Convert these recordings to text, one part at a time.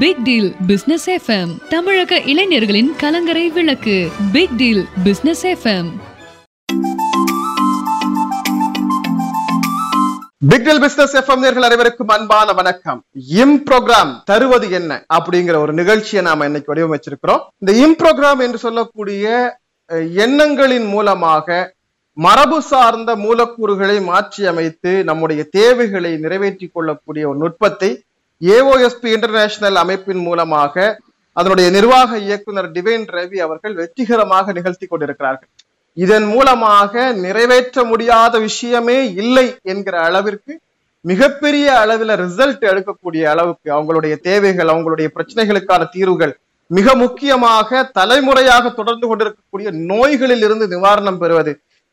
Big deal business FM தமிழக இளைஞர்களின் கலங்கரை விளக்கு. Big deal business FM big deal business FM நேர்கள் அனைவருக்கும் அன்பான வணக்கம். இம் ப்ரோக்ராம் தருவது என்ன அப்படிங்கிற ஒரு நிகழ்ச்சியை நாம இன்னைக்கு வடிவமைச்சிருக்கிறோம். இந்த இம் ப்ரோக்ராம் என்று சொல்லக்கூடிய எண்ணங்களின் மூலமாக மரபு சார்ந்த மூலக்கூறுகளை மாற்றி அமைத்து நம்முடைய தேவைகளை நிறைவேற்றிக் கொள்ளக்கூடிய ஒரு நுட்பத்தை ஏஓஎஸ்பி இன்டர்நேஷனல் அமைப்பின் மூலமாக அதனுடைய நிர்வாக இயக்குனர் டிவைன் ரவி அவர்கள் வெற்றிகரமாக நிகழ்த்தி கொண்டிருக்கிறார்கள். இதன் மூலமாக நிறைவேற்ற முடியாத விஷயமே இல்லை என்கிற அளவிற்கு மிகப்பெரிய அளவில் ரிசல்ட் எடுக்கக்கூடிய அளவுக்கு அவங்களுடைய தேவைகள் அவங்களுடைய பிரச்சனைகளுக்கான தீர்வுகள் மிக முக்கியமாக தலைமுறையாக தொடர்ந்து கொண்டிருக்கக்கூடிய நோய்களில் இருந்து நிவாரணம் பெறுவது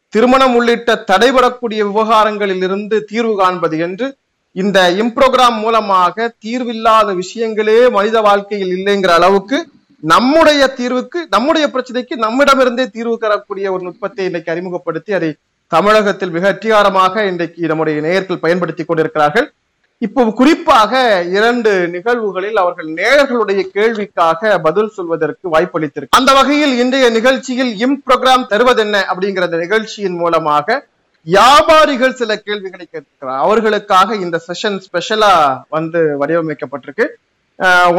திருமணம் உள்ளிட்ட தடைபடக்கூடிய விவகாரங்களில் இருந்து தீர்வு காண்பது என்று இந்த இம்ப்ரோகிராம் மூலமாக தீர்வில்லாத விஷயங்களே மனித வாழ்க்கையில் இல்லைங்கிற அளவுக்கு நம்முடைய தீர்வுக்கு நம்முடைய பிரச்சனைக்கு நம்மிடமிருந்தே தீர்வு தரக்கூடிய ஒரு நுட்பத்தை இன்னைக்கு அறிமுகப்படுத்தி அதை தமிழகத்தில் மிக அத்தியாரமாக இன்றைக்கு நம்முடைய நேயர்கள் பயன்படுத்தி கொண்டிருக்கிறார்கள். இப்போ குறிப்பாக இரண்டு நிகழ்வுகளில் அவர்கள் நேயர்களுடைய கேள்விக்காக பதில் சொல்வதற்கு வாய்ப்பளித்திருக்கு அந்த வகையில் இன்றைய நிகழ்ச்சியில் இம் ப்ரோக்ராம் தருவதென்ன அப்படிங்கிற அந்த நிகழ்ச்சியின் மூலமாக வியாபாரிகள் சில கேள்விகளை கேட்கிறார். அவர்களுக்காக இந்த செஷன் ஸ்பெஷலா வந்து வடிவமைக்கப்பட்டிருக்கு.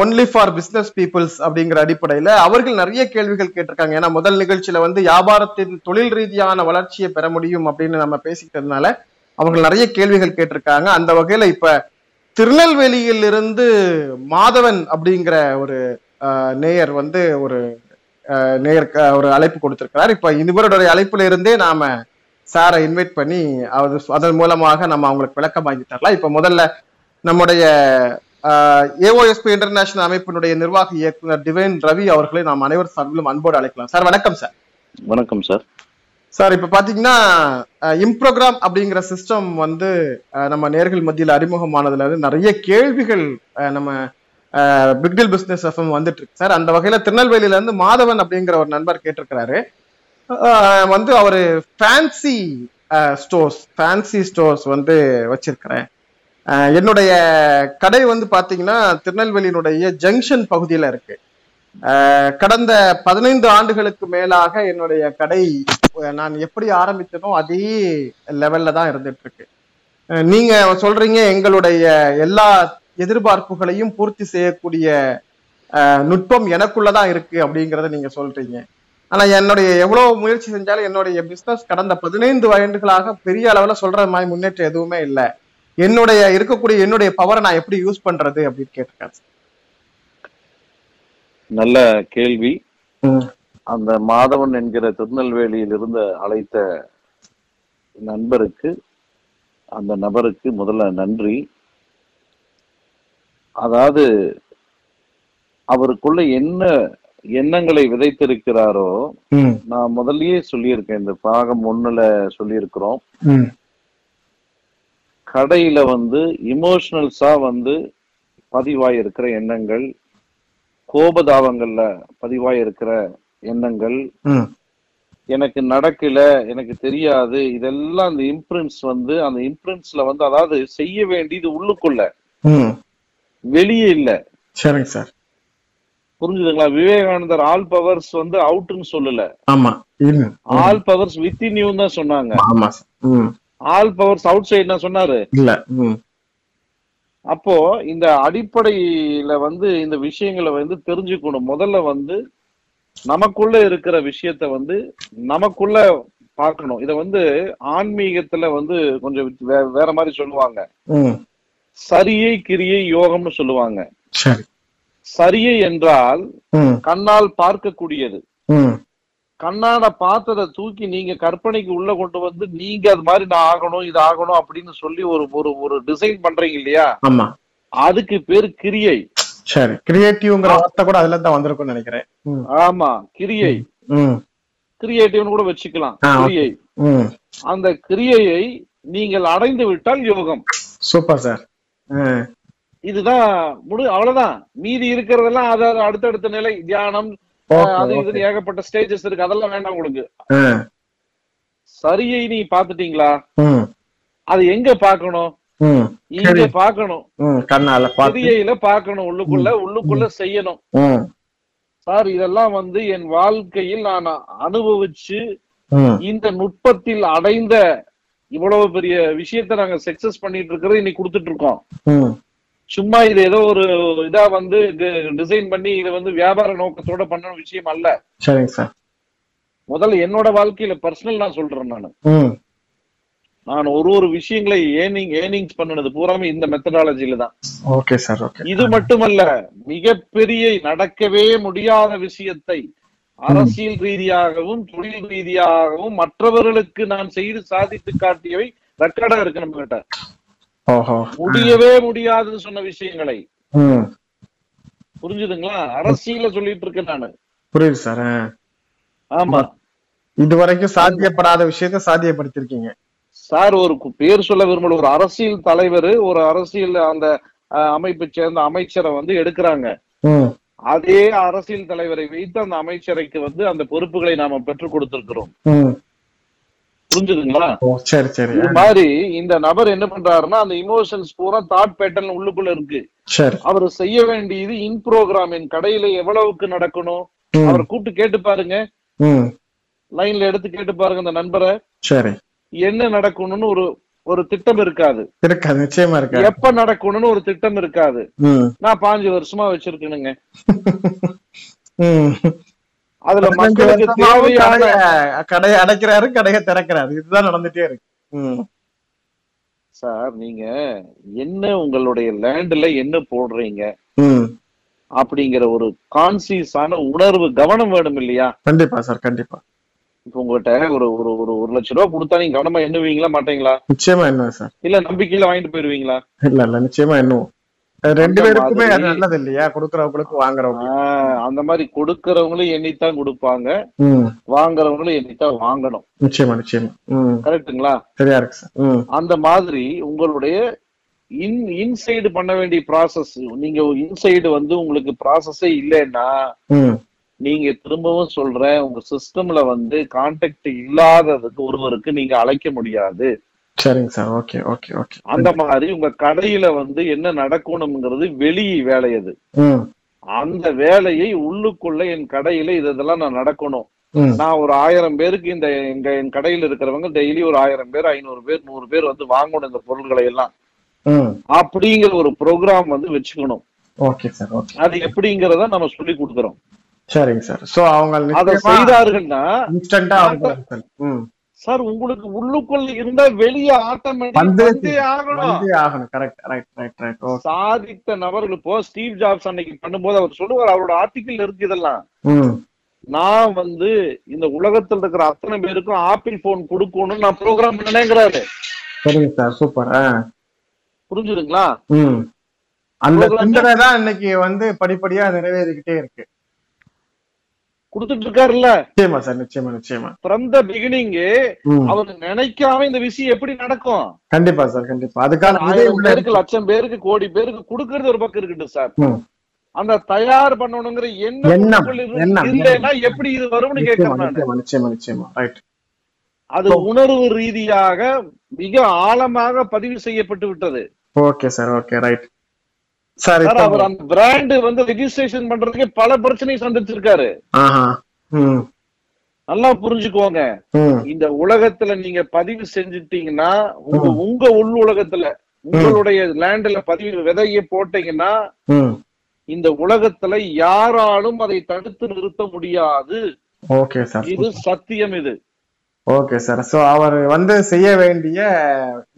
ஒன்லி ஃபார் பிசினஸ் பீப்புள்ஸ் அப்படிங்கிற அடிப்படையில அவர்கள் நிறைய கேள்விகள் கேட்டிருக்காங்க. ஏன்னா முதல் நிகழ்ச்சியில வந்து வியாபாரத்தின் தொழில் ரீதியான வளர்ச்சியை பெற முடியும் அப்படின்னு நம்ம பேசிக்கிட்டதுனால அவர்கள் நிறைய கேள்விகள் கேட்டிருக்காங்க. அந்த வகையில இப்ப திருநெல்வேலியில் இருந்து மாதவன் அப்படிங்கிற ஒரு நேயர் வந்து ஒரு அஹ், நேயர் ஒரு அழைப்பு கொடுத்திருக்கிறார். இப்ப இவருடைய அழைப்புல இருந்தே நாம சாரை இன்வைட் பண்ணி அது அதன் மூலமாக நம்ம அவங்களுக்கு விளக்கம் வாங்கி தரலாம். இப்ப முதல்ல நம்முடைய ஏஓஎஸ்பி இன்டர்நேஷனல் அமைப்பினுடைய நிர்வாக இயக்குனர் டிவைன் ரவி அவர்களை நாம் அனைவர் சார்பிலும் அன்போடு அழைக்கலாம். சார் வணக்கம் சார். வணக்கம் சார். சார் இப்ப பாத்தீங்கன்னா இம்ப்ரோகிராம் அப்படிங்கிற சிஸ்டம் வந்து நம்ம நேர்கள் மத்தியில் அறிமுகமானதுல இருந்து நிறைய கேள்விகள் நம்ம பிக்டில் பிசினஸ் எஃப்எம் வந்துட்டு இருக்கு. சார் அந்த வகையில திருநெல்வேலியில இருந்து மாதவன் அப்படிங்கிற ஒரு நண்பர் கேட்டிருக்கிறாரு. வந்து அவர் ஃபேன்சி ஸ்டோர்ஸ் ஃபேன்சி ஸ்டோர்ஸ் வந்து வச்சிருக்கிறேன். என்னுடைய கடை வந்து பார்த்தீங்கன்னா திருநெல்வேலியினுடைய ஜங்ஷன் பகுதியில் இருக்கு. கடந்த பதினைந்து ஆண்டுகளுக்கு மேலாக என்னுடைய கடை நான் எப்படி ஆரம்பித்தனோ அதே லெவல்ல தான் இருந்துட்டு இருக்கு நீங்க சொல்றீங்க எங்களுடைய எல்லா எதிர்பார்ப்புகளையும் பூர்த்தி செய்யக்கூடிய நுட்பம் எனக்குள்ளதான் இருக்கு அப்படிங்கறத நீங்க சொல்றீங்க. ஆனா என்னுடைய எவ்வளவு முயற்சி செஞ்சாலும் என்னுடைய பிசினஸ் கடந்த பதினைந்து ஆண்டுகளாக பெரிய அளவுல சொல்ற மாதிரி முன்னேற்றம் எதுவுமே இல்லை. என்னுடைய இருக்கக்கூடிய என்னுடைய பவரை நான் எப்படி யூஸ் பண்றது அப்படின்னு கேட்டிருக்கேன் நல்ல கேள்வி. அந்த மாதவன் என்கிற திருநெல்வேலியில் இருந்து அழைத்த நண்பருக்கு அந்த நபருக்கு முதல்ல நன்றி. அதாவது அவருக்குள்ள என்ன எண்ணங்களை விதைத்திருக்கிறாரோ நான் முதல்லயே சொல்லியிருக்கேன் இந்த பாகம் ஒண்ணுல சொல்லியிருக்கிறோம். கடையில வந்து இமோஷனல்ஸா வந்து பதிவாயிருக்கிற எண்ணங்கள் கோபதாபங்கள்ல பதிவாயிருக்கிற எண்ணங்கள் ம், எனக்கு நடக்கல எனக்கு தெரியாது இதெல்லாம் அந்த இம்ப்ரின்ஸ் வந்து அந்த இம்ப்ரின்ஸ்ல வந்து அதாவது செய்ய வேண்டியது உள்ளுக்குள்ள. வெளியே இல்ல. சரிங்க சார். புரிஞ்சுதுங்களா? விவேகானந்தர் ஆல் பவர்ஸ் வந்து அவுட்னு சொல்லல. ஆல் பவர்ஸ் வித்தின் யூ தான் சொன்னாங்க. ஆல் பவர்ஸ் அவுட் சைடு சொன்னாரு. இல்ல. அப்போ இந்த அடிப்படையில வந்து இந்த விஷயங்களை வந்து தெரிஞ்சுக்கணும். முதல்ல வந்து நமக்குள்ள இருக்கிற விஷயத்த வந்து நமக்குள்ள பார்க்கணும். இத வந்து ஆன்மீகத்துல வந்து கொஞ்சம் வேற மாதிரி சொல்லுவாங்க. சரியை கிரியை யோகம்னு சொல்லுவாங்க. சரியை என்றால் கண்ணால் பார்க்கக்கூடியது. கண்ணாட பார்த்ததை தூக்கி நீங்க கற்பனைக்கு உள்ள கொண்டு வந்து நீங்க அது மாதிரி நான் ஆகணும் இது ஆகணும் அப்படின்னு சொல்லி ஒரு ஒரு ஒரு டிசைன் பண்றீங்க இல்லையா? ஆமா. அதுக்கு பேர் கிரியை. சரி. கிரியேட்டிவ்ங்கிற வார்த்தை கூட அதுல தான் வந்திருக்கும்னு நினைக்கிறேன். ஆமா கிரியை. கிரியேட்டிவ்னு கூட வச்சுக்கலாம். கிரியை. அந்த கிரியையை நீங்கள் அடைந்து விட்டால் யோகம். Super sir. இதுதான் முழு அவ்வளவுதான். மீதி இருக்கிறதெல்லாம் அத அடுத்தடுத்த நிலை தியானம் அது. இது ஏகப்பட்ட ஸ்டேஜஸ் இருக்கு. அதெல்லாம் வேண்டாம் உங்களுக்கு ம், சரியை நீ பாத்துட்டீங்களா அது எங்க பார்க்கணும்? ம். இங்க சரி. பார்க்கணும். ம் கண்ணால பார்த்து. கிரியையில பார்க்கணும் உள்ளுக்குள்ள. உள்ளுக்குள்ள செய்யணும். சார் இதெல்லாம் வந்து என் வாழ்க்கையில் நான் அனுபவிச்சு இந்த நுட்பத்தில் அடைந்த இவ்வளவு பெரிய விஷயத்த நாங்க சக்சஸ் பண்ணிட்டு இருக்கிறது இன்னைக்கு கொடுத்துட்டு இருக்கோம். சும்மா இது ஏதோ ஒரு இதா வந்து டிசைன் பண்ணி இதை வந்து வியாபார நோக்கத்தோட பண்ண விஷயம் அல்ல. சரிங்க சார். முதல்ல என்னோட வாழ்க்கையில பர்சனல் நான் சொல்றேன் நான். நான் ஒரு ஒரு விஷயங்களை ஏர்னிங் ஏர்னிங்ஸ் பண்ணுனது பூராமே இந்த மெத்தடாலஜில தான். Okay sir okay. இது மட்டுமல்ல மிகப்பெரிய நடக்கவே முடியாத விஷயத்தை அரசியல் ரீதியாகவும் தொழில் ரீதியாகவும் மற்றவர்களுக்கு நான் செய்து சாதித்து காட்டியவை ரெக்கார்டா இருக்கு நம்ம கிட்ட. முடியவே முடியாதுன்னு சொன்ன விஷயங்களை. புரிஞ்சுதுங்களா? அரசியல சொல்லிட்டு இருக்கேன் நானு. புரியுது சார். ஆமா. இது வரைக்கும் சாத்தியப்படாத விஷயத்த சாத்தியப்படுத்திருக்கீங்க சார் ஒரு பேர் சொல்ல விரும்பல. ஒரு அரசியல் தலைவர் ஒரு அரசியல் அந்த அமைப்பை சேர்ந்த அமைச்சரை வந்து எடுக்கிறாங்க. அதே அரசியல் தலைவரை வைத்து அந்த அமைச்சரைக்கு வந்து அந்த பொறுப்புகளை நாம பெற்றுக் கொடுத்திருக்கிறோம். புரிஞ்சுதுங்களா? சரி சரி. இது மாதிரி இந்த நபர் என்ன பண்றாருன்னா அந்த இமோஷன்ஸ் பூரா தாட் பேட்டர்ன் உள்ளுக்குள்ள இருக்கு. அவர் செய்ய வேண்டியது இன் ப்ரோக்ராம் என் கடையில எவ்வளவுக்கு நடக்கணும்? அவரை கூப்பிட்டு கேட்டு பாருங்க. லைன்ல எடுத்து கேட்டு பாருங்க அந்த நண்பரை. சரி. என்ன நடக்கணும்னு ஒரு ஒரு திட்டம் இருக்காது. இருக்காது நிச்சயமா இருக்காது. எப்ப நடக்கணும்னு ஒரு திட்டம் இருக்காது. நான் பாஞ்சு வருஷமா வச்சிருக்கேனுங்க. அதுல மக்களுக்கு தேவையான கடைய அடைக்கிறாரு கடையை திறக்கிறாரு. இதுதான் நடந்துட்டே இருக்கு. ம். சார் நீங்க என்ன உங்களுடைய லேண்ட்ல என்ன போடுறீங்க? ம். அப்படிங்கிற ஒரு கான்சியஸான உணர்வு கவனம் வேணும் இல்லையா? கண்டிப்பா சார் கண்டிப்பா. இப்ப உங்ககிட்ட ஒரு ஒரு ஒரு ஒரு லட்ச ரூபா கொடுத்தா நீங்க கவனமா எண்ணுவீங்களா மாட்டீங்களா? நிச்சயமா என்ன சார். இல்ல நம்பிக்கையில வாங்கிட்டு போயிருவீங்களா? இல்ல இல்ல நிச்சயமா என்னும் அது ரெண்டு பேருக்குமே நல்லது இல்லையா கொடுக்கறவங்களுக்கு வாங்குறவங்க. அந்த மாதிரி கொடுக்கறவங்களும் எண்ணித்தான் கொடுப்பாங்க. வாங்குறவங்களும் எண்ணித்தான் வாங்கணும். நிச்சயமா நிச்சயமா. கரெக்ட்டுங்களா? சரியா இருக்கு சார். அந்த மாதிரி உங்களுடைய இன் இன்சைடு பண்ண வேண்டிய ப்ராசஸ் நீங்க இன்சைடு வந்து உங்களுக்கு ப்ராசஸே இல்லைன்னா நீங்க திரும்பவும் சொல்றேன் உங்க சிஸ்டம்ல வந்து கான்டாக்ட் இல்லாததுக்கு ஒருவருக்கு நீங்க அழைக்க முடியாது. சரிங்க சார். Okay okay okay. அந்த மாதிரி உங்க கடையில வந்து என்ன நடக்கணுங்கிறது வெளி வேலை அது. அந்த வேலையை உள்ளுக்குள்ள என் கடையில இது இதெல்லாம் நான் நடக்கணும். நான் ஒரு ஆயிரம் பேருக்கு இந்த எங்க என் கடையில இருக்கிறவங்க டெய்லி ஒரு ஆயிரம் பேர் ஐநூறு பேர் நூறு பேர் வந்து வாங்கணும் இந்த பொருட்களை எல்லாம். அப்படிங்கிற ஒரு ப்ரோக்ராம் வந்து வச்சுக்கணும். Okay sir okay. அது எப்படிங்கிறத நம்ம சொல்லி கொடுக்குறோம். சரிங்க சார். சோ அவங்க அதை செய்தார்கள்னா சார் உங்களுக்கு உள்ளுக்குள்ள இருந்தா வெளியே ஆட்டோமேட்டிக் வந்து வந்தே ஆகணும். வந்தே ஆகணும். Correct right right right okay சாதித்த நபர்கள் இப்போ ஸ்டீவ் ஜாப்ஸ் அன்னைக்கு பண்ணும்போது அவர் சொல்லுவார் அவரோட ஆர்டிக்கிள் இருக்கு இதெல்லாம் நான் வந்து இந்த உலகத்துல இருக்கிற அத்தனை பேருக்கும் ஆப்பிள் போன் கொடுக்கணும்னு நான் ப்ரோக்ராம் பண்ணேங்கிறாரு சரிங்க சார் சூப்பர். புரிஞ்சுதுங்களா? அந்த சிந்தனை தான் இன்னைக்கு வந்து படிப்படியா நிறைவேறிக்கிட்டே இருக்கு. கொடுத்துட்டு இருக்காருல்ல நிச்சயமா சார் நிச்சயமா நிச்சயமா. ஃப்ரம் த பிகினிங் அவர் நினைக்காம இந்த விஷயம் எப்படி நடக்கும்? கண்டிப்பா சார் கண்டிப்பா. அதுக்கான பேருக்கு லட்சம் பேருக்கு கோடி பேருக்கு கொடுக்கறது ஒரு பக்கம் இருக்கட்டும் சார். அந்த தயார் பண்ணணுங்கிற எண்ணம். இல்லைன்னா எப்படி இது வரும்னு கேட்கிறேன் நிச்சயமா நிச்சயமா ரைட் அது உணர்வு ரீதியாக மிக ஆழமாக பதிவு செய்யப்பட்டு விட்டது. Okay sir okay right sir அவர் அந்த பிராண்ட் வந்து ரெஜிஸ்ட்ரேஷன் பண்றதுக்கு பல பிரச்சனையை சந்திச்சிருக்காரு. நல்லா புரிஞ்சுக்கோங்க. இந்த உலகத்துல நீங்க பதிவு செஞ்சுட்டீங்கன்னா உங்க உங்க உள் உலகத்துல உங்களுடைய லேண்ட்ல பதிவு விதைய போட்டீங்கன்னா இந்த உலகத்துல யாராலும் அதை தடுத்து நிறுத்த முடியாது. Okay sir. இது சத்தியம் இது. Okay sir. ஸோ அவர் வந்து செய்ய வேண்டிய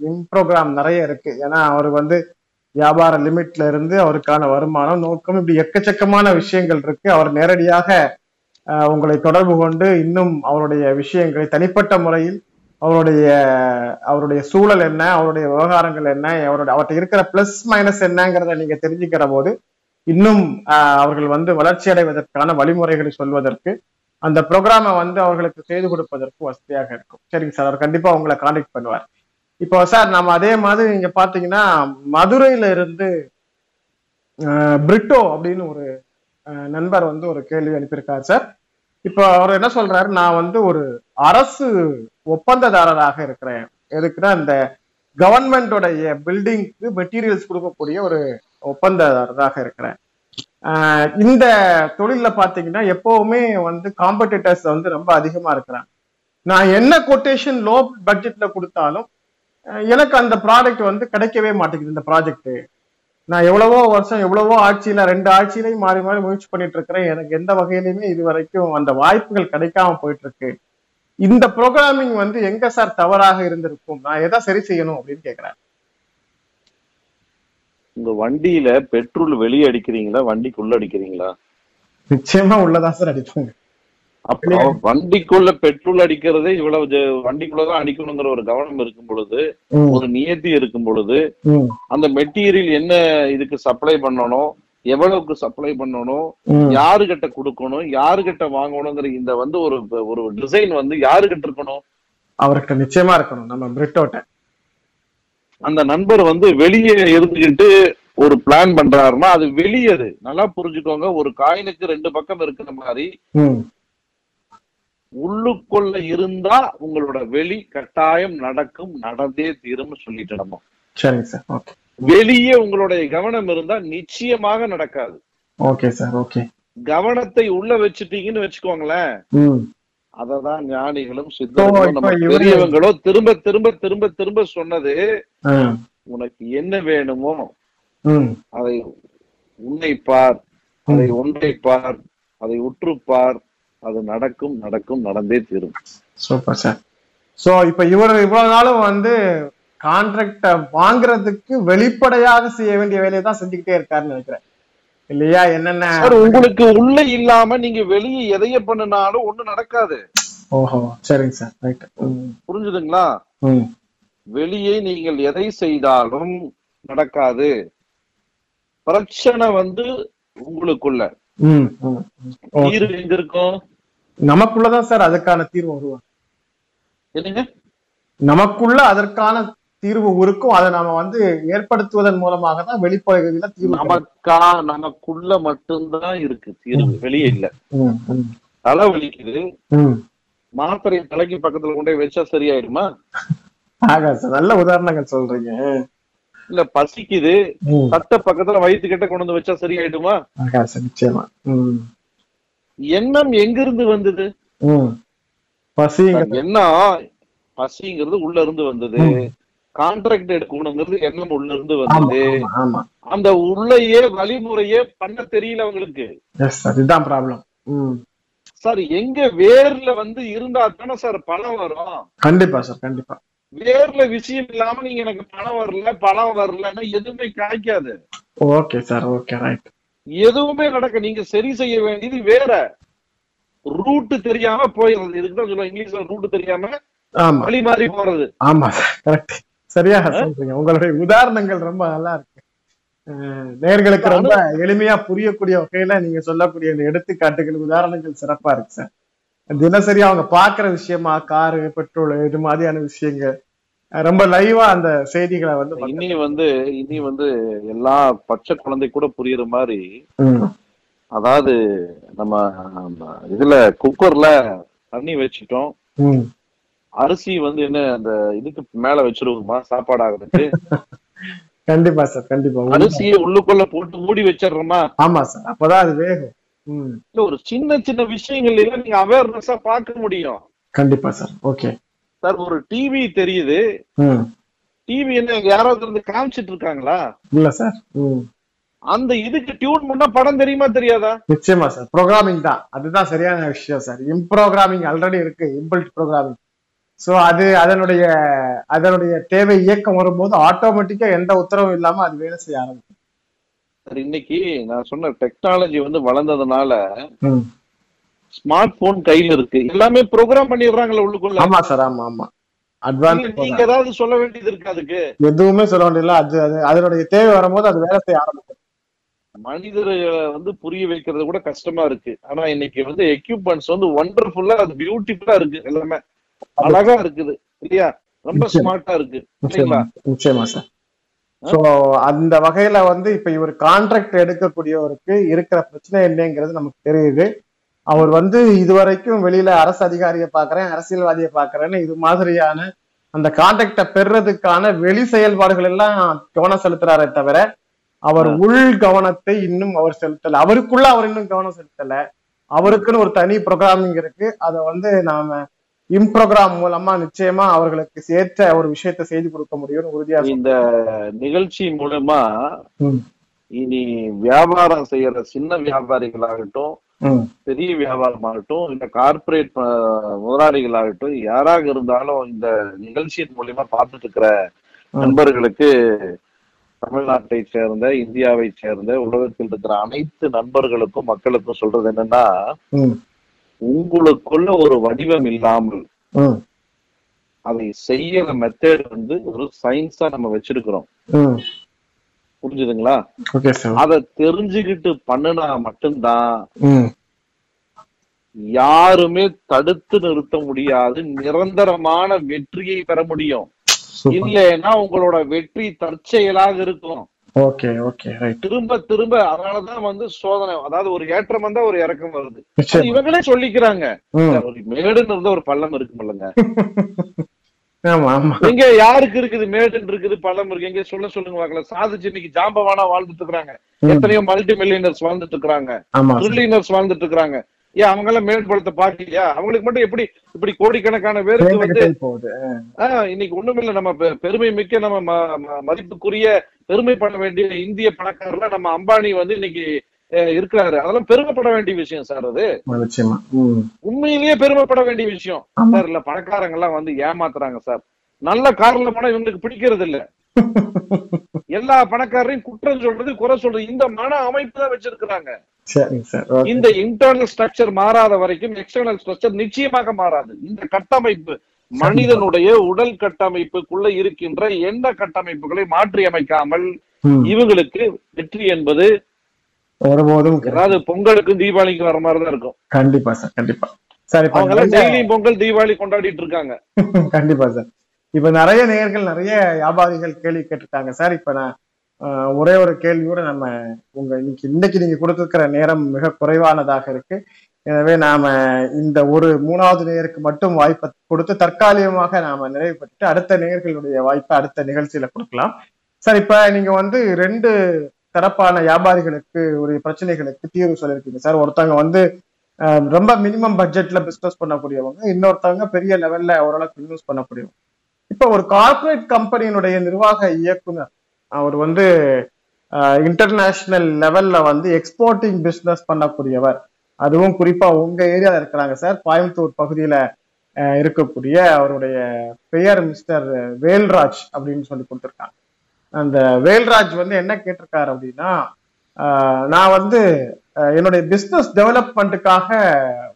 இன் ப்ரோக்ராம் நிறைய இருக்கு. ஏன்னா அவர் வந்து வியாபார லிமிட்ல இருந்து அவருக்கான வருமானம் நோக்கம் இப்படி எக்கச்சக்கமான விஷயங்கள் இருக்கு. அவர் நேரடியாக உங்களை தொடர்பு கொண்டு இன்னும் அவருடைய விஷயங்களை தனிப்பட்ட முறையில் அவருடைய அவருடைய சூழல் என்ன அவருடைய விவகாரங்கள் என்ன அவருடைய அவர்கிட்ட இருக்கிற பிளஸ் மைனஸ் என்னங்கிறத நீங்க தெரிஞ்சுக்கிற போது இன்னும் அவர்கள் வந்து வளர்ச்சி அடைவதற்கான வழிமுறைகளை சொல்வதற்கு அந்த ப்ரோக்ராமை வந்து அவர்களுக்கு செய்து கொடுப்பதற்கு வசதியாக இருக்கும். சரிங்க சார் அவர் கண்டிப்பா உங்களை கான்டெக்ட் பண்ணுவார். இப்போ சார் நம்ம அதே மாதிரி நீங்க பாத்தீங்கன்னா மதுரையில இருந்து பிரிட்டோ அப்படின்னு ஒரு நண்பர் வந்து ஒரு கேள்வி அனுப்பியிருக்காரு சார் இப்போ அவர் என்ன சொல்றாரு? நான் வந்து ஒரு அரசு ஒப்பந்ததாரராக இருக்கிறேன். எதுக்குன்னா இந்த கவர்மெண்டோடைய பில்டிங்க்கு மெட்டீரியல்ஸ் கொடுக்கக்கூடிய ஒரு ஒப்பந்ததாரராக இருக்கிறேன். இந்த தொழில பாத்தீங்கன்னா எப்பவுமே வந்து காம்படிட்டர்ஸ் வந்து ரொம்ப அதிகமா இருக்கிறாங்க. நான் என்ன கொட்டேஷன் லோ பட்ஜெட்ல கொடுத்தாலும் எனக்கு அந்த ப்ராடக்ட் வந்து கிடைக்கவே மாட்டேங்குது இந்த ப்ராஜெக்ட் நான் எவ்வளவோ வருஷம் எவ்வளவோ ஆட்சியில ரெண்டு ஆட்சியிலையும் மாறி மாறி முயற்சி பண்ணிட்டு இருக்கிறேன் எனக்கு எந்த வகையிலுமே இது வரைக்கும் அந்த வாய்ப்புகள் கிடைக்காம போயிட்டு இருக்கு இந்த ப்ரோக்ராமிங் வந்து எங்க சார் தவறாக இருந்திருக்கும்? நான் எதை சரி செய்யணும் அப்படின்னு கேக்குறேன் உங்க வண்டியில பெட்ரோல் வெளியே அடிக்கிறீங்களா? வண்டிக்குள்ள அடிக்கிறீங்களா? நிச்சயமா உள்ளதான் சார் அடிப்பாங்க. அப்போ வண்டிக்குள்ள பெட்ரோல் அடிக்கிறதே இவ்வளவு வண்டிக்குள்ளதான் அடிக்கணுங்கிற ஒரு கவனம் இருக்கும் பொழுது ஒரு நியத்தி இருக்கும் பொழுது அந்த மெட்டீரியல் என்ன இதுக்கு சப்ளை பண்ணணும் எவ்வளவுக்கு சப்ளை பண்ணணும். யாருகிட்ட கொடுக்கணும் யாருகிட்ட வாங்கணுங்கிற இந்த வந்து ஒரு ஒரு டிசைன் வந்து யாருகிட்ட இருக்கணும்? அவர்கிட்ட நிச்சயமா இருக்கணும் நம்ம பிரிட்டோட்ட. அந்த நண்பர் வந்து வெளியே இருந்துகிட்டு ஒரு பிளான் பண்றாருன்னா அது வெளியது நல்லா புரிஞ்சுக்கோங்க ஒரு காயினுக்கு ரெண்டு பக்கம் இருக்கிற மாதிரி உள்ளுக்குள்ள இருந்தா உங்களோட வெளி கட்டாயம் நடக்கும் நடந்தே தீரும்னு சொல்லிட்டு நம்ம. சரிங்க சார். ஓகே. வெளியே உங்களுடைய கவனம் இருந்தா நிச்சயமாக நடக்காது. Okay sir okay. கவனத்தை உள்ள வச்சுட்டீங்கன்னு வச்சுக்கோங்களேன். அததான் ஞானிகளும் சித்தர்களும் பெரியவங்களோ திரும்ப திரும்ப திரும்ப திரும்ப சொன்னது உனக்கு என்ன வேணுமோ அதை உன்னை பார் அதை ஒன்றை பார் அதை உற்று பார் அது நடக்கும் நடக்கும் நடந்தே தீரும். சூப்பர் சார் சோ இப்ப இவர் இவ்வளவு நாளும் வந்து கான்ட்ராக்ட வாங்குறதுக்கு வெளிப்படையாக செய்ய வேண்டிய வேலையை தான் செஞ்சுக்கிட்டே இருக்காருன்னு நினைக்கிறேன். இல்லையா? என்னென்ன? சார் உங்களுக்கு உள்ள இல்லாம நீங்க வெளியே எதைய பண்ணினாலும் ஒண்ணும் நடக்காது. ஓஹோ சரிங்க சார் ரைட் புரிஞ்சுதுங்களா? வெளியே நீங்கள் எதை செய்தாலும் நடக்காது. பிரச்சனை வந்து உங்களுக்குள்ள. தீர்வு எங்க இருக்கும் நமக்குள்ளதான் சார் அதுக்கான தீர்வு உருவாகும் என்னங்க? நமக்குள்ள அதற்கான தீர்வு இருக்கும் அதை நாம வந்து ஏற்படுத்துவதன் மூலமாக தான் வெளிப்பகுதியில தீர்வு. நமக்கா நமக்குள்ள மட்டும்தான் இருக்கு தீர்வு. வெளியே இல்ல. ம், ம், தலை வலிக்குது ம். மாத்திரை தலைக்கு பக்கத்துல கொண்டு வச்சா சரியாயிடுமா? ஆகாது சார் நல்ல உதாரணங்கள் சொல்றீங்க. இல்ல பசிக்குது. சட்ட பக்கத்துல வயிற்று கிட்ட கொண்டு வந்து வச்சா சரியாயிடுமா? நிச்சயமா. எண்ணம் எங்கிருந்து வந்தது. பசிங்கிறது எண்ணம் பசிங்கிறது உள்ள இருந்து வந்தது கான்ட்ராக்ட் எடுக்கணுங்கிறது எண்ணம் உள்ள இருந்து வந்தது. அந்த உள்ளயே வழிமுறையே பண்ண தெரியல அவங்களுக்கு. இதுதான் ப்ராப்ளம் சார் எங்க வேர்ல வந்து இருந்தா தானே சார் பணம் வரும்? கண்டிப்பா சார் கண்டிப்பா. வேர்ல விஷயம் இல்லாம நீங்க எனக்கு பணம் வரல பணம் வரலன்னா எதுவுமே காய்க்காது ஓகே சார் ஓகே ரைட் எதுவுமே நடக்க நீங்க சரி செய்ய வேண்டியது வேற. ரூட் தெரியாம போயிடுறது. இதுக்கு தான் சொல்லுவாங்க இங்கிலீஷ்ல ரூட் தெரியாம வழி மாறி போறது. ஆமா கரெக்ட் சரியாக சொல்றீங்க. உங்களுடைய உதாரணங்கள் ரொம்ப நல்லா இருக்கு. அஹ், நேயர்களுக்கு ரொம்ப எளிமையா புரியக்கூடிய வகையில நீங்க சொல்லக்கூடிய இந்த எடுத்துக்காட்டுகள் உதாரணங்கள் சிறப்பா இருக்கு சார் தினசரி அவங்க பாக்குற விஷயமா காரு பெட்ரோல் இது மாதிரியான விஷயங்கள். ரொம்ப லைவா அந்த செய்திகளை வந்து இனி வந்து இனி வந்து எல்லா பச்சை குழந்தை கூட புரியுற மாதிரி அதாவது நம்ம இதுல குக்கர்ல தண்ணி வச்சிட்டோம். அரிசி வந்து என்ன அந்த இதுக்கு மேல வச்சிருவோமா சாப்பாடு ஆகுறதுக்கு? கண்டிப்பா சார் கண்டிப்பா. அரிசியை உள்ளுக்குள்ள போட்டு மூடி வச்சிடுறோமா? ஆமா சார். அப்பதான் அது வேகும். இல்ல ஒரு சின்ன சின்ன விஷயங்கள் எல்லாம் நீங்க அவேர்னஸா பார்க்க முடியும். கண்டிப்பா சார். ஓகே. சார் ஒரு டிவி தெரியுது. டிவி என்ன யாராவது இருந்து காமிச்சிட்டு இருக்காங்களா? இல்ல சார். அந்த இதுக்கு டியூன் பண்ணா படம் தெரியுமா தெரியாதா? நிச்சயமா சார். ப்ரோக்ராமிங் தான். அதுதான் சரியான விஷயம் சார். இம்ப்ரோக்ராமிங் ஆல்ரெடி இருக்கு. இம்பிள்ட் ப்ரோக்ராமிங் ஸோ அது அதனுடைய அதனுடைய தேவை இயக்கம் வரும்போது ஆட்டோமேட்டிக்கா எந்த உத்தரவும் இல்லாம அது வேலை செய்ய ஆரம்பிக்கும். சார் இன்னைக்கு நான் சொன்ன டெக்னாலஜி வந்து வளர்ந்ததுனால. ஸ்மார்ட் போன் கையில இருக்கு. எல்லாமே ப்ரோக்ராம் பண்ணிடுறாங்களா உள்ளுக்குள்ள. ஆமா சார் ஆமா ஆமா. அட்வான்ஸ் நீங்க ஏதாவது சொல்ல வேண்டியது இருக்கு அதுக்கு? எதுவுமே சொல்ல வேண்டியதில்ல. அது அது அதனுடைய தேவை வரும்போது அது வேலை செய்ய ஆரம்பிக்கும். மனிதரை வந்து புரிய வைக்கிறது கூட கஷ்டமா இருக்கு. ஆனா இன்னைக்கு வந்து எக்யூப்மெண்ட்ஸ் வந்து ஒண்டர்ஃபுல்லா அது பியூட்டிஃபுல்லா இருக்கு எல்லாமே. அழகா இருக்குது இல்லையா? ரொம்ப. ஸ்மார்ட்டா இருக்கு இல்லைங்களா? நிச்சயமா சார். சோ அந்த வகையில வந்து இப்ப இவர் கான்ட்ராக்ட் எடுக்கக்கூடியவருக்கு இருக்கிற பிரச்சனை என்னங்கிறது நமக்கு தெரியுது. அவர் வந்து இதுவரைக்கும் வெளியில அரசு அதிகாரியை பாக்குறேன் அரசியல்வாதியை பாக்குறேன்னு இது மாதிரியான அந்த கான்டாக்ட பெறுறதுக்கான வெளி செயல்பாடுகள் எல்லாம் கவனம் செலுத்துறாரே தவிர அவர் உள் கவனத்தை இன்னும் அவர் செலுத்தல. அவருக்குள்ள அவர் இன்னும் கவனம் செலுத்தல. அவருக்குன்னு ஒரு தனி ப்ரோக்ராமிங் இருக்கு. அதை வந்து நாம இம்ப்ரோக்ராம் மூலமா நிச்சயமா அவர்களுக்கு சேர்த்த ஒரு விஷயத்தை செய்து கொடுக்க முடியும்னு உறுதியா. இந்த நிகழ்ச்சி மூலமா இனி வியாபாரம் செய்யற சின்ன வியாபாரிகளாகட்டும் பெரிய வியாபாரமாகட்டும் இல்ல கார்ப்பரேட் முதலாளிகளாகட்டும் யாராக இருந்தாலும் இந்த நிகழ்ச்சியின் மூலியமா பார்த்துட்டு இருக்கிற. நண்பர்களுக்கு தமிழ்நாட்டை சேர்ந்த இந்தியாவை சேர்ந்த உலகத்தில் இருக்கிற அனைத்து நண்பர்களுக்கும் மக்களுக்கும் சொல்றது என்னன்னா உங்களுக்குள்ள ஒரு வடிவம் இல்லாமல் அதை செய்யற மெத்தட் வந்து ஒரு சயின்ஸா நம்ம வச்சிருக்கிறோம். புரிஞ்சுதுங்களா? அதை தெரிஞ்சுக்கிட்டு பண்ணுனா மட்டும்தான் யாருமே தடுத்து நிறுத்த முடியாது நிரந்தரமான வெற்றியை பெற முடியும். இல்லைன்னா உங்களோட வெற்றி தற்செயலாக இருக்கும். ஓகே ஓகே ரைட் திரும்ப திரும்ப அதனாலதான் வந்து சோதனை அதாவது ஒரு ஏற்றம் வந்தா ஒரு இறக்கம் வருது. இவங்களே சொல்லிக்கிறாங்க. ஒரு மேடுன்னு இருந்தா ஒரு பள்ளம் இருக்குமில்லங்க எங்க யாருக்கு இருக்குது? மேடுன்னு இருக்குது பள்ளம் இருக்கு. எங்க சொல்ல சொல்லுங்க பார்க்கலாம் சாதிச்சு இன்னைக்கு ஜாம்பவானா வாழ்ந்துட்டு இருக்காங்க ம். எத்தனையோ மல்டி மில்லியனர்ஸ் வாழ்ந்துட்டு இருக்காங்க. ட்ரில்லியனர்ஸ் வாழ்ந்துட்டு இருக்காங்க ஏன் அவங்க எல்லாம் மேடு படத்தை பாக்கலையா அவங்களுக்கு மட்டும் எப்படி இப்படி கோடிக்கணக்கான பேருக்கு வந்து இன்னைக்கு ஒண்ணுமில்ல நம்ம பெ- பெருமை மிக்க நம்ம மதிப்புக்குரிய பெருமைப்பட வேண்டிய இந்திய பணக்காரர்ல நம்ம அம்பானி வந்து இன்னைக்கு இருக்கிறாரு. அதெல்லாம் பெருமைப்பட வேண்டிய விஷயம் சார் அது. உண்மையிலேயே பெருமைப்பட வேண்டிய விஷயம். சார் இல்ல பணக்காரங்க எல்லாம் வந்து ஏமாத்துறாங்க சார். நல்ல கார்ல போனா இவங்களுக்கு பிடிக்கிறது இல்ல. எல்லா பணக்காரரையும் குற்றம் சொல்றது குறை சொல்றது இந்த மன அமைப்பு தான் வச்சிருக்கிறாங்க. இந்த இன்டர்னல் ஸ்ட்ரக்சர் மாறாத வரைக்கும் எக்ஸ்டர்னல் ஸ்ட்ரக்சர் நிச்சயமாக மாறாது. இந்த கட்டமைப்பு மனிதனுடைய உடல் கட்டமைப்புக்குள்ள இருக்கின்ற எண்ண கட்டமைப்புகளை மாற்றி அமைக்காமல். இவங்களுக்கு வெற்றி என்பது ஒருபோதும். அதாவது பொங்கலுக்கும் தீபாவளிக்கும் வர மாதிரி தான் இருக்கும். கண்டிப்பா சார் கண்டிப்பா. சார் அவங்க டெய்லியும் பொங்கல் தீபாவளி கொண்டாடிட்டு இருக்காங்க. கண்டிப்பா சார். இப்ப நிறைய நேயர்கள் நிறைய வியாபாரிகள் கேள்வி கேட்டிருக்காங்க. சார் இப்ப நான் ஒரே ஒரு கேள்வியோட நம்ம உங்க இன்னைக்கு இன்னைக்கு நீங்க கொடுத்துருக்கிற நேரம் மிக குறைவானதாக இருக்கு. எனவே நாம இந்த ஒரு மூணாவது நேருக்கு மட்டும் வாய்ப்பை கொடுத்து தற்காலிகமாக நாம நிறைவு பெற்றுட்டு அடுத்த நேர்களுடைய வாய்ப்பை அடுத்த நிகழ்ச்சியில கொடுக்கலாம். சார் இப்ப நீங்க வந்து ரெண்டு தரப்பான வியாபாரிகளுக்கு ஒரு பிரச்சனைகளுக்கு தீர்வு சொல்லியிருக்கீங்க சார். ஒருத்தவங்க வந்து ரொம்ப மினிமம் பட்ஜெட்ல பிசினஸ் பண்ணக்கூடியவங்க இன்னொருத்தவங்க பெரிய லெவல்ல ஓரளவுக்கு இன்வெஸ்ட் பண்ணக்கூடியவங்க. இப்ப ஒரு கார்ப்பரேட் கம்பெனியினுடைய நிர்வாக இயக்குனர் அவர் வந்து இன்டர்நேஷனல் லெவல்ல வந்து எக்ஸ்போர்ட்டிங் பிஸ்னஸ் பண்ணக்கூடியவர். அதுவும் குறிப்பா உங்க ஏரியாவில் இருக்கிறாங்க சார். கோயம்புத்தூர் பகுதியில இருக்கக்கூடிய அவருடைய பெயர் மிஸ்டர் வேல்ராஜ் அப்படின்னு சொல்லி கொடுத்துருக்காங்க. அந்த வேல்ராஜ் வந்து என்ன கேட்டிருக்காரு அப்படின்னா நான் வந்து என்னுடைய பிஸ்னஸ் டெவலப்மெண்ட்டுக்காக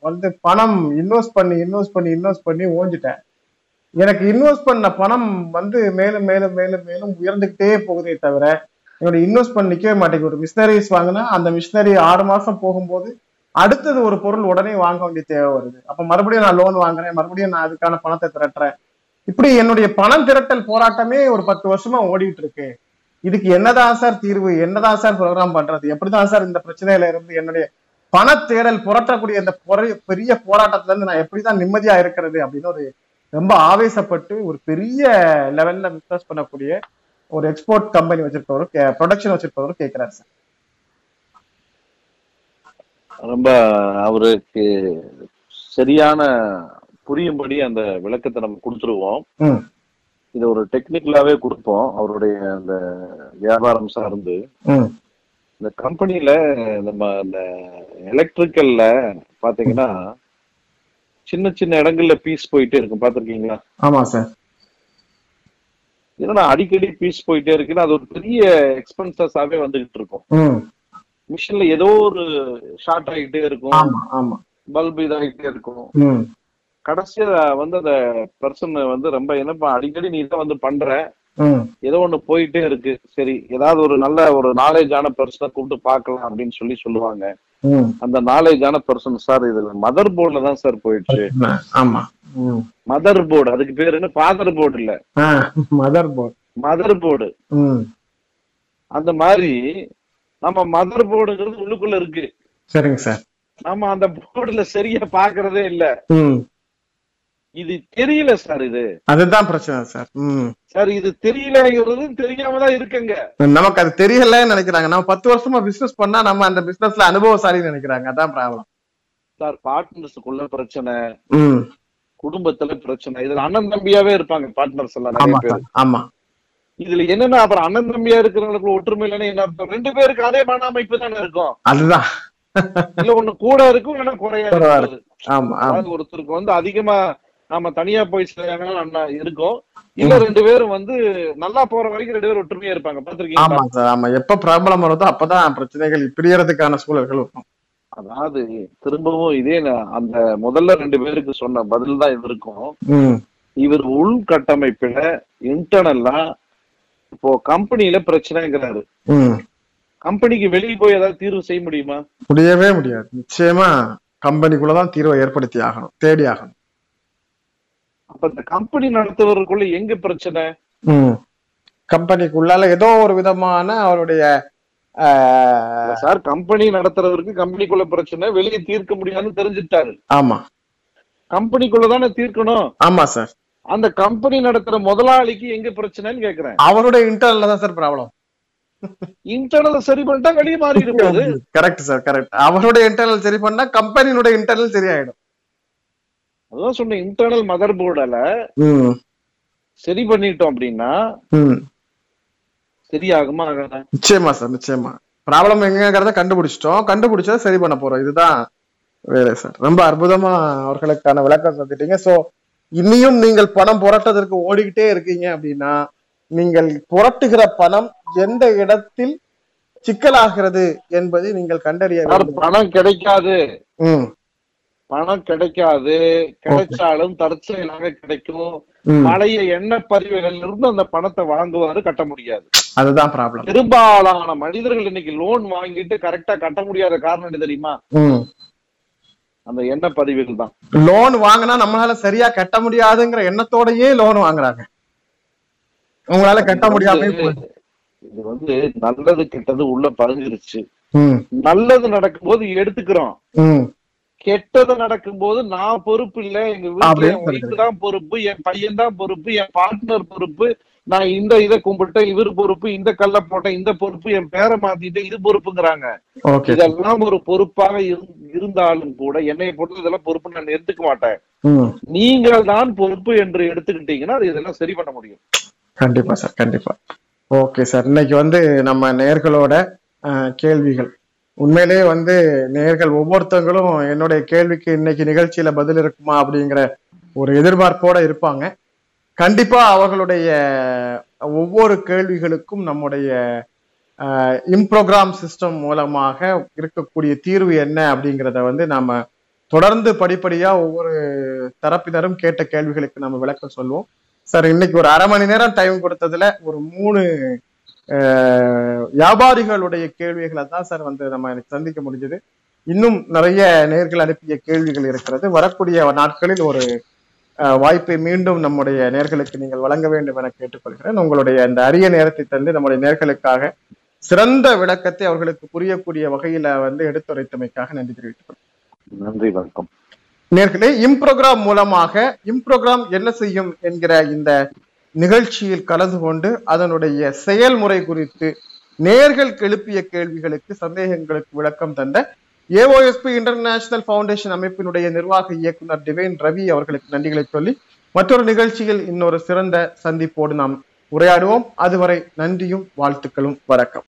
வந்து பணம் இன்வெஸ்ட் பண்ணி இன்வெஸ்ட் பண்ணி இன்வெஸ்ட் பண்ணி ஓஞ்சிட்டேன். எனக்கு இன்வெஸ்ட் பண்ண பணம் வந்து மேலும் மேலும் மேலும் மேலும் உயர்ந்துகிட்டே போகுதே தவிர என்னோட இன்வெஸ்ட் பண்ணிக்கவே மாட்டேங்குது. ஒரு மிஷினரிஸ் வாங்கினா அந்த மிஷினரி ஆறு மாசம் போகும்போது அடுத்தது ஒரு பொருள் உடனே வாங்க வேண்டிய தேவை வருது. அப்ப மறுபடியும் நான் லோன் வாங்குறேன் மறுபடியும் நான் அதுக்கான பணத்தை திரட்டுறேன். இப்படி என்னுடைய பணம் திரட்டல் போராட்டமே ஒரு பத்து வருஷமா ஓடிட்டு இருக்கு இதுக்கு என்னதான் சார் தீர்வு? என்னதான் சார் ப்ரோக்ராம் பண்றது? எப்படிதான் சார் இந்த பிரச்சனையில இருந்து என்னுடைய பண தேடல் புரட்டக்கூடிய இந்த பெரிய போராட்டத்துல இருந்து நான் எப்படிதான் நிம்மதியா இருக்கிறது அப்படின்னு ஒரு ரொம்ப ஆவேசப்பட்டு ஒரு பெரிய லெவல்ல பிசினஸ் பண்ணக்கூடிய ஒரு எக்ஸ்போர்ட் கம்பெனி வச்சிருப்பவர் ப்ரொடக்ஷன் வச்சிருப்பவர் கேட்கிறாரு சார் ரொம்ப அவருக்கு சரியான புரியும்படி அந்த விளக்கத்தை நம்ம கொடுத்துருவோம். இது ஒரு டெக்னிக்கலாவே கொடுப்போம் அவருடைய அந்த வியாபாரம் சார்ந்து. இந்த கம்பெனில நம்ம இந்த எலக்ட்ரிக்கல்ல பாத்தீங்கன்னா சின்ன சின்ன இடங்கள்ல பீஸ் போயிட்டே இருக்கும். பாத்திருக்கீங்களா ஆமா சார் என்னன்னா அடிக்கடி பீஸ் போயிட்டே இருக்குன்னா அது ஒரு பெரிய எக்ஸ்பென்சஸாவே வந்துகிட்டு இருக்கும். மிஷின்ல ஏதோ ஒரு ஷார்ட் ஆகிட்டே இருக்கும். பல்ப் இதாகிட்டே இருக்கும். கடைசியா வந்து அந்த பர்சன் வந்து ரொம்ப என்னப்பா அடிக்கடி நீ தான் வந்து பண்ற. ஏதோ ஒண்ணு போயிட்டே இருக்கு. சரி ஏதாவது ஒரு நல்ல ஒரு நாலேஜான பர்சனை கூப்பிட்டு பார்க்கலாம் அப்படின்னு சொல்லி சொல்லுவாங்க. அந்த நாலேஜான பர்சன் சார் இது மதர் போர்டுல தான் சார் போயிடுச்சு. ஆமா. மதர் போர்டு அதுக்கு பேர் என்ன? ஃபாதர் போர்டு இல்ல. மதர் போர்ட் மதர் போர்டு அந்த மாதிரி நம்ம மதர் போர்டுங்கிறது உள்ளுக்குள்ள இருக்கு. சரிங்க சார் நம்ம அந்த போர்டுல சரியா பாக்குறதே இல்ல. இது தெரியல சார் இது. அதுதான் பிரச்சனை சார். சார் இது தெரியலங்கிறது தெரியாம தான் இருக்குங்க. நமக்கு அது தெரியலன்னு நினைக்கிறாங்க. நம்ம பத்து வருஷமா பிசினஸ் பண்ணா நம்ம அந்த பிசினஸ்ல அனுபவசாலின்னு நினைக்கிறாங்க. அதான் ப்ராப்ளம் சார் பார்ட்னர்ஸுக்குள்ள பிரச்சனை குடும்பத்துல பிரச்சனை. இதுல அண்ணன் தம்பியாவே இருப்பாங்க பார்ட்னர்ஸ் எல்லாம் ஆமா இதுல என்னன்னா அப்புறம் அண்ணன் தம்பியா இருக்கிறவங்களுக்கு ஒற்றுமை இல்லைன்னா என்ன அர்த்தம்? ரெண்டு பேருக்கு அதே மன அமைப்பு தானே இருக்கும். அதுதான். இல்ல ஒண்ணு கூட இருக்கும் இல்லைன்னா குறையா அதாவது ஒருத்தருக்கு வந்து அதிகமா நாம தனியா போய் செய்யணும் அண்ணா இருக்கும். இல்ல ரெண்டு பேரும் வந்து நல்லா போற வரைக்கும் ரெண்டு பேரும் ஒற்றுமையா இருப்பாங்க. ஆமா சார். ஆமா. எப்ப ப்ராப்ளம் வருதோ அப்பதான் பிரச்சனைகள் பிரியறதுக்கான சூழல்கள் வரும். அதாவது திரும்பவும் இதே அந்த முதல்ல ரெண்டு பேருக்கு சொன்ன பதில் தான் இது இருக்கும். இவர் உள்கட்டமைப்புல இன்டர்னல்லா இப்போ கம்பெனில பிரச்சனைங்கிறாரு. கம்பெனிக்கு வெளியே போய் ஏதாவது தீர்வு செய்ய முடியுமா? முடியவே முடியாது. நிச்சயமா கம்பெனிக்குள்ளதான் தீர்வை ஏற்படுத்தி ஆகணும் தேடி ஆகணும். அப்ப இந்த கம்பெனி நடத்துவதற்குள்ள எங்க பிரச்சனை? கம்பெனிக்குள்ளால ஏதோ ஒரு விதமான அவருடைய சார் கம்பெனி நடத்துறவருக்கு கம்பெனிக்குள்ள பிரச்சனை வெளியே தீர்க்க முடியாதுன்னு தெரிஞ்சுட்டாரு. ஆமா. கம்பெனிக்குள்ள தானே தீர்க்கணும்? ஆமா சார். அந்த கம்பெனி நடத்துற முதலாளிக்கு எங்க பிரச்சனைன்னு கேக்குறேன். அவருடைய இன்டர்னல்ல தான் சார் ப்ராப்ளம் இன்டர்னல் சரி பண்ணிட்டா வெளியே மாறி இருப்பாரு கரெக்ட் சார் கரெக்ட் அவருடைய இன்டர்னல் சரி பண்ணா கம்பெனியினுடைய இன்டர்னல் சரியாயிடும் அதான் சொன்னேன் இன்டர்னல் மதர் போர்டுல சரி பண்ணிட்டோம் அப்படின்னா சரியாகுமா நிச்சயமா சார் நிச்சயமா. ப்ராப்ளம் எங்கங்கிறத கண்டுபிடிச்சிட்டோம். கண்டுபிடிச்சதை சரி பண்ண போறோம். இதுதான் வேலை சார். ரொம்ப அற்புதமா அவர்களுக்கான விளக்கம் தந்துட்டீங்க. சோ இனியும் நீங்கள் பணம் புரட்டதற்கு ஓடிக்கிட்டே இருக்கீங்க அப்படின்னா நீங்கள் புரட்டுகிற பணம் எந்த இடத்தில் சிக்கலாகிறது என்பதை நீங்கள் கண்டறிய பணம் கிடைக்காது. பணம் கிடைக்காது. கிடைச்சாலும் தற்செயலாக கிடைக்கும். பழைய எண்ணெய் பதிவுகள்ல இருந்து அந்த பணத்தை வாங்குவாரு கட்ட முடியாது. அதுதான் ப்ராப்ளம் பெரும்பாலான மனிதர்கள் இன்னைக்கு லோன் வாங்கிட்டு கரெக்டா கட்ட முடியாத காரணம் என்ன தெரியுமா? அந்த எண்ணெய் பதிவுகள் தான். லோன் வாங்கினா நம்மளால சரியா கட்ட முடியாதுங்கிற எண்ணத்தோடயே லோன் வாங்குறாங்க. உங்களால கட்ட முடியாம. இது வந்து நல்லது கெட்டது உள்ள பதிஞ்சிருச்சு நல்லது நடக்கும்போது எடுத்துக்கிறோம். ம். கெட்டது நடக்கும்போது நான் பொறுப்பு இல்ல எங்க வீட்டுல தான் பொறுப்பு என் பையன் தான் பொறுப்பு என் பார்ட்னர் பொறுப்பு. நான் இந்த இதை கும்பிட்டேன் இவர் பொறுப்பு இந்த கல்ல போட்டேன் இந்த பொறுப்பு என் பேரை மாத்திட்டேன் இது பொறுப்புங்கிறாங்க. இதெல்லாம் ஒரு பொறுப்பாக இரு- இருந்தாலும் கூட என்னை பொறுத்து இதெல்லாம் பொறுப்பு நான் எடுத்துக்க மாட்டேன். நீங்கள் தான் பொறுப்பு என்று எடுத்துக்கிட்டீங்கன்னா அது இதெல்லாம் சரி பண்ண முடியும். கண்டிப்பா சார். கண்டிப்பா. Okay sir. இன்னைக்கு வந்து நம்ம நேர்களோட கேள்விகள். உண்மையிலேயே வந்து நேர்கள் ஒவ்வொருத்தவங்களும் என்னுடைய கேள்விக்கு இன்னைக்கு நிகழ்ச்சியில பதில் இருக்குமா அப்படிங்கிற ஒரு எதிர்பார்ப்போட இருப்பாங்க. கண்டிப்பா அவர்களுடைய ஒவ்வொரு கேள்விகளுக்கும் நம்முடைய இம்ப்ரோக்ராம் சிஸ்டம் மூலமாக இருக்கக்கூடிய தீர்வு என்ன அப்படிங்கிறத வந்து நாம தொடர்ந்து படிப்படியா ஒவ்வொரு தரப்பினரும் கேட்ட கேள்விகளுக்கு நம்ம விளக்கம் சொல்லுவோம் சார் இன்னைக்கு ஒரு அரை மணி நேரம் டைம் கொடுத்ததுல ஒரு மூணு வியாபாரிகளுடைய கேள்விகளை தான் சார் வந்து நம்ம எனக்கு சந்திக்க முடிஞ்சது. இன்னும் நிறைய நேர்கள் அனுப்பிய கேள்விகள் இருக்கிறது. வரக்கூடிய நாட்களில் ஒரு வாய்ப்பை மீண்டும் நம்முடைய நேர்களுக்கு நீங்கள் வழங்க வேண்டும் என கேட்டுக்கொள்கிறேன். உங்களுடைய இந்த அரிய நேரத்தை தந்து நம்முடைய நேர்களுக்காக சிறந்த விளக்கத்தை அவர்களுக்கு புரியக்கூடிய வகையில வந்து எடுத்துரைத்தமைக்காக நன்றி தெரிவித்துக். நன்றி வணக்கம். நேர்களே இம்ப்ரோக்ராம் மூலமாக இம்ப்ரோக்ராம் என்ன செய்யும் என்கிற இந்த நிகழ்ச்சியில் கலந்து கொண்டு அதனுடைய செயல்முறை குறித்து நேர்கள் எழுப்பிய கேள்விகளுக்கு சந்தேகங்களுக்கு விளக்கம் தந்த ஏஓஎஸ்பி இன்டர்நேஷனல் ஃபவுண்டேஷன் அமைப்பினுடைய நிர்வாக இயக்குனர் டிவைன் ரவி அவர்களுக்கு நன்றிகளை சொல்லி மற்றொரு நிகழ்ச்சியில் இன்னொரு சிறந்த சந்திப்போடு நாம் உரையாடுவோம். அதுவரை நன்றியும் வாழ்த்துக்களும் வணக்கம்.